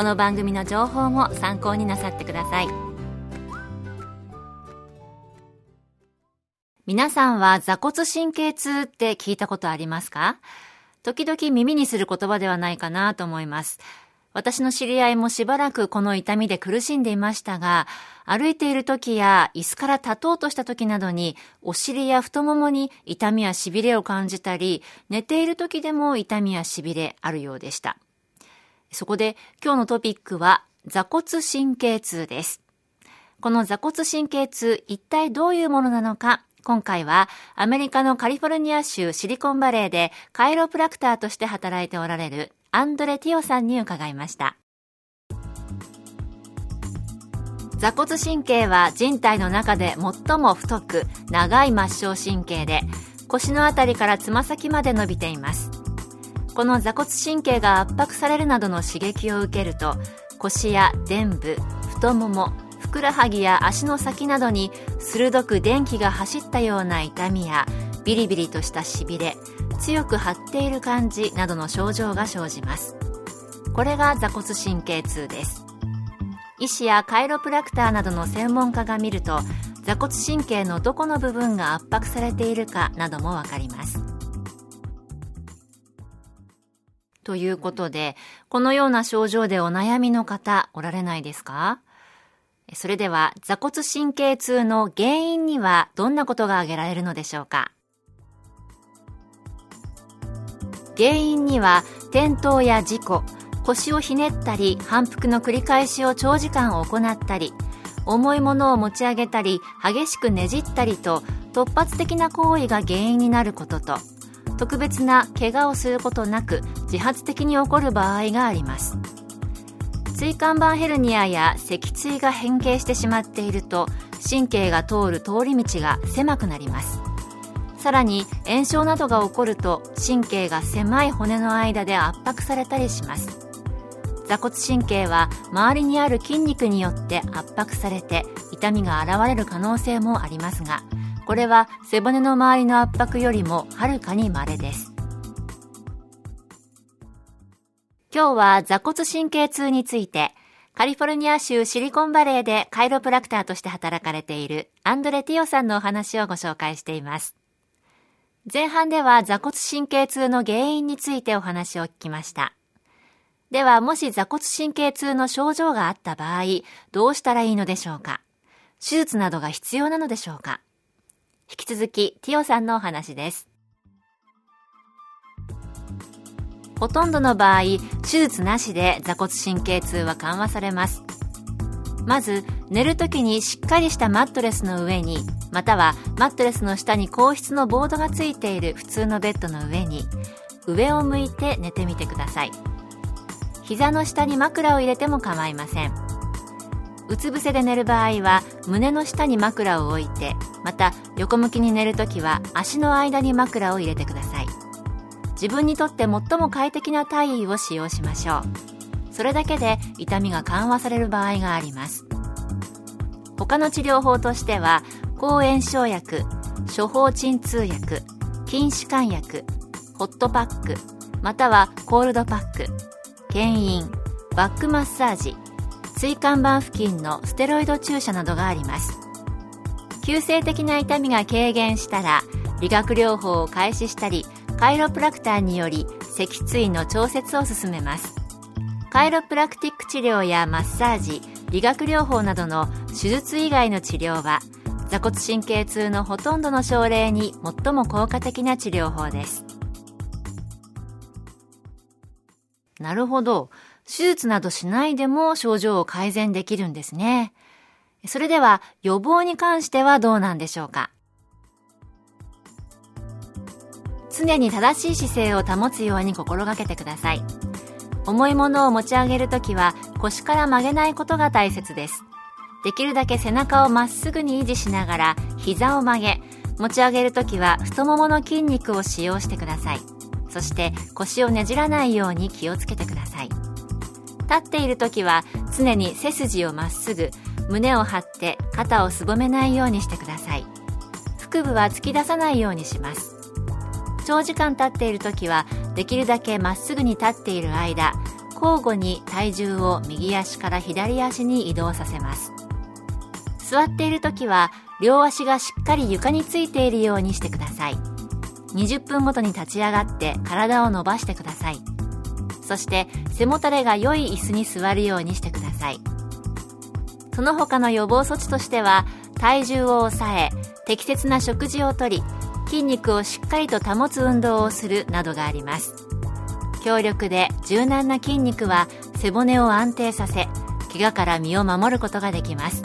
この番組の情報も参考になさってください皆さんは座骨神経痛って聞いたことありますか？時々耳にする言葉ではないかなと思います。私の知り合いもしばらくこの痛みで苦しんでいましたが、歩いている時や椅子から立とうとした時などに、お尻や太ももに痛みや痺れを感じたり、寝ている時でも痛みや痺れあるようでした。そこで今日のトピックは座骨神経痛です。この座骨神経痛、一体どういうものなのか、今回はアメリカのカリフォルニア州シリコンバレーでカイロプラクターとして働いておられるアンドレ・ティオさんに伺いました。座骨神経は人体の中で最も太く長い末梢神経で腰のあたりからつま先まで伸びています。この座骨神経が圧迫されるなどの刺激を受けると腰や臀部太ももふくらはぎや足の先などに鋭く電気が走ったような痛みやビリビリとしたしびれ強く張っている感じなどの症状が生じます。これが座骨神経痛です。医師やカイロプラクターなどの専門家が見ると座骨神経のどこの部分が圧迫されているかなどもわかります。ということで、このような症状でお悩みの方おられないですか？それでは座骨神経痛の原因にはどんなことが挙げられるのでしょうか？原因には転倒や事故腰をひねったり反復の繰り返しを長時間行ったり重いものを持ち上げたり激しくねじったりと突発的な行為が原因になることと。特別な怪我をすることなく自発的に起こる場合があります。椎間板ヘルニアや脊椎が変形してしまっていると神経が通る通り道が狭くなります。さらに炎症などが起こると神経が狭い骨の間で圧迫されたりします。座骨神経は周りにある筋肉によって圧迫されて痛みが現れる可能性もありますがこれは背骨の周りの圧迫よりもはるかに稀です。今日は座骨神経痛についてカリフォルニア州シリコンバレーでカイロプラクターとして働かれているアンドレ・ティオさんのお話をご紹介しています。前半では座骨神経痛の原因についてお話を聞きました。では、もし座骨神経痛の症状があった場合、どうしたらいいのでしょうか？手術などが必要なのでしょうか？引き続き、ティオさんのお話です。ほとんどの場合、手術なしで座骨神経痛は緩和されます。まず、寝るときにしっかりしたマットレスの上にまたはマットレスの下に硬質のボードがついている普通のベッドの上に上を向いて寝てみてください膝の下に枕を入れても構いませんうつ伏せで寝る場合は胸の下に枕を置いてまた横向きに寝るときは足の間に枕を入れてください。自分にとって最も快適な体位を使用しましょう。それだけで痛みが緩和される場合があります。他の治療法としては抗炎症薬処方鎮痛薬筋弛緩薬ホットパックまたはコールドパック牽引バックマッサージ椎間板付近のステロイド注射などがあります。急性的な痛みが軽減したら理学療法を開始したりカイロプラクターにより脊椎の調節を進めます。カイロプラクティック治療やマッサージ理学療法などの手術以外の治療は座骨神経痛のほとんどの症例に最も効果的な治療法です。なるほど。手術などしないでも症状を改善できるんですね。それでは予防に関してはどうなんでしょうか？常に正しい姿勢を保つように心がけてください。重いものを持ち上げるときは腰から曲げないことが大切です。できるだけ背中をまっすぐに維持しながら膝を曲げ持ち上げるときは太ももの筋肉を使用してください。そして腰をねじらないように気をつけてください。立っているときは常に背筋をまっすぐ胸を張って肩をすぼめないようにしてください。腹部は突き出さないようにします。長時間立っている時はできるだけまっすぐに立っている間交互に体重を右足から左足に移動させます。座っている時は両足がしっかり床についているようにしてください。20分ごとに立ち上がって体を伸ばしてください。そして背もたれが良い椅子に座るようにしてください。その他の予防措置としては体重を抑え適切な食事をとり筋肉をしっかりと保つ運動をするなどがあります。強力で柔軟な筋肉は背骨を安定させ怪我から身を守ることができます。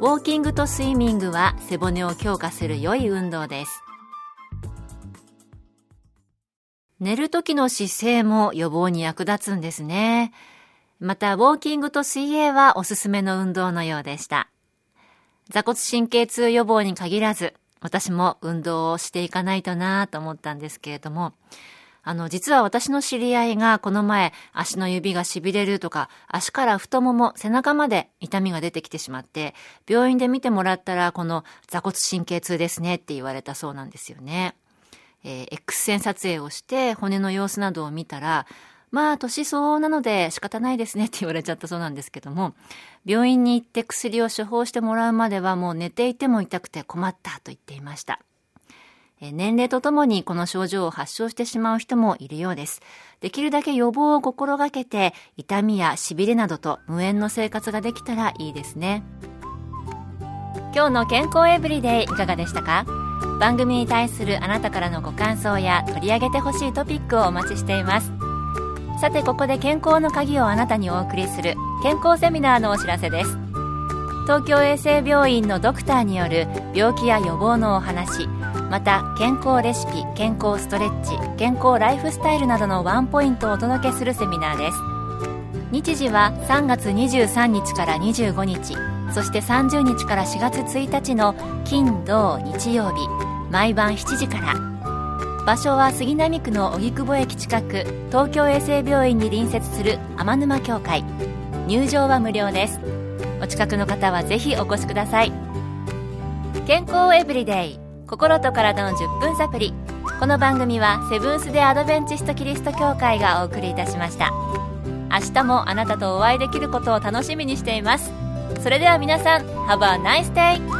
ウォーキングとスイミングは背骨を強化する良い運動です。寝る時の姿勢も予防に役立つんですね。またウォーキングと水泳はおすすめの運動のようでした座骨神経痛予防に限らず私も運動をしていかないとなと思ったんですけれども、あの、実は私の知り合いがこの前足の指が痺れるとか、足から太もも、背中まで痛みが出てきてしまって、病院で見てもらったらこの座骨神経痛ですねって言われたそうなんですよね。えー、X 線撮影をして骨の様子などを見たら、まあ、年相応なので仕方ないですねって言われちゃったそうなんですけども、病院に行って薬を処方してもらうまではもう寝ていても痛くて困ったと言っていました。年齢とともにこの症状を発症してしまう人もいるようです。できるだけ予防を心がけて、痛みや痺れなどと無縁の生活ができたらいいですね。今日の健康エブリデイいかがでしたか？番組に対するあなたからのご感想や取り上げてほしいトピックをお待ちしています。さてここで健康の鍵をあなたにお送りする健康セミナーのお知らせです。東京衛生病院のドクターによる病気や予防のお話また健康レシピ健康ストレッチ健康ライフスタイルなどのワンポイントをお届けするセミナーです。日時は3月23日から25日そして30日から4月1日の金土日曜日毎晩7時から場所は杉並区の荻窪駅近く東京衛生病院に隣接する天沼協会。入場は無料です。お近くの方はぜひお越しください。健康エブリデイ。心と体の10分サプリ。この番組はセブンス・デ・アドベンチスト・キリスト教会がお送りいたしました。明日もあなたとお会いできることを楽しみにしています。それでは皆さん Have a nice day!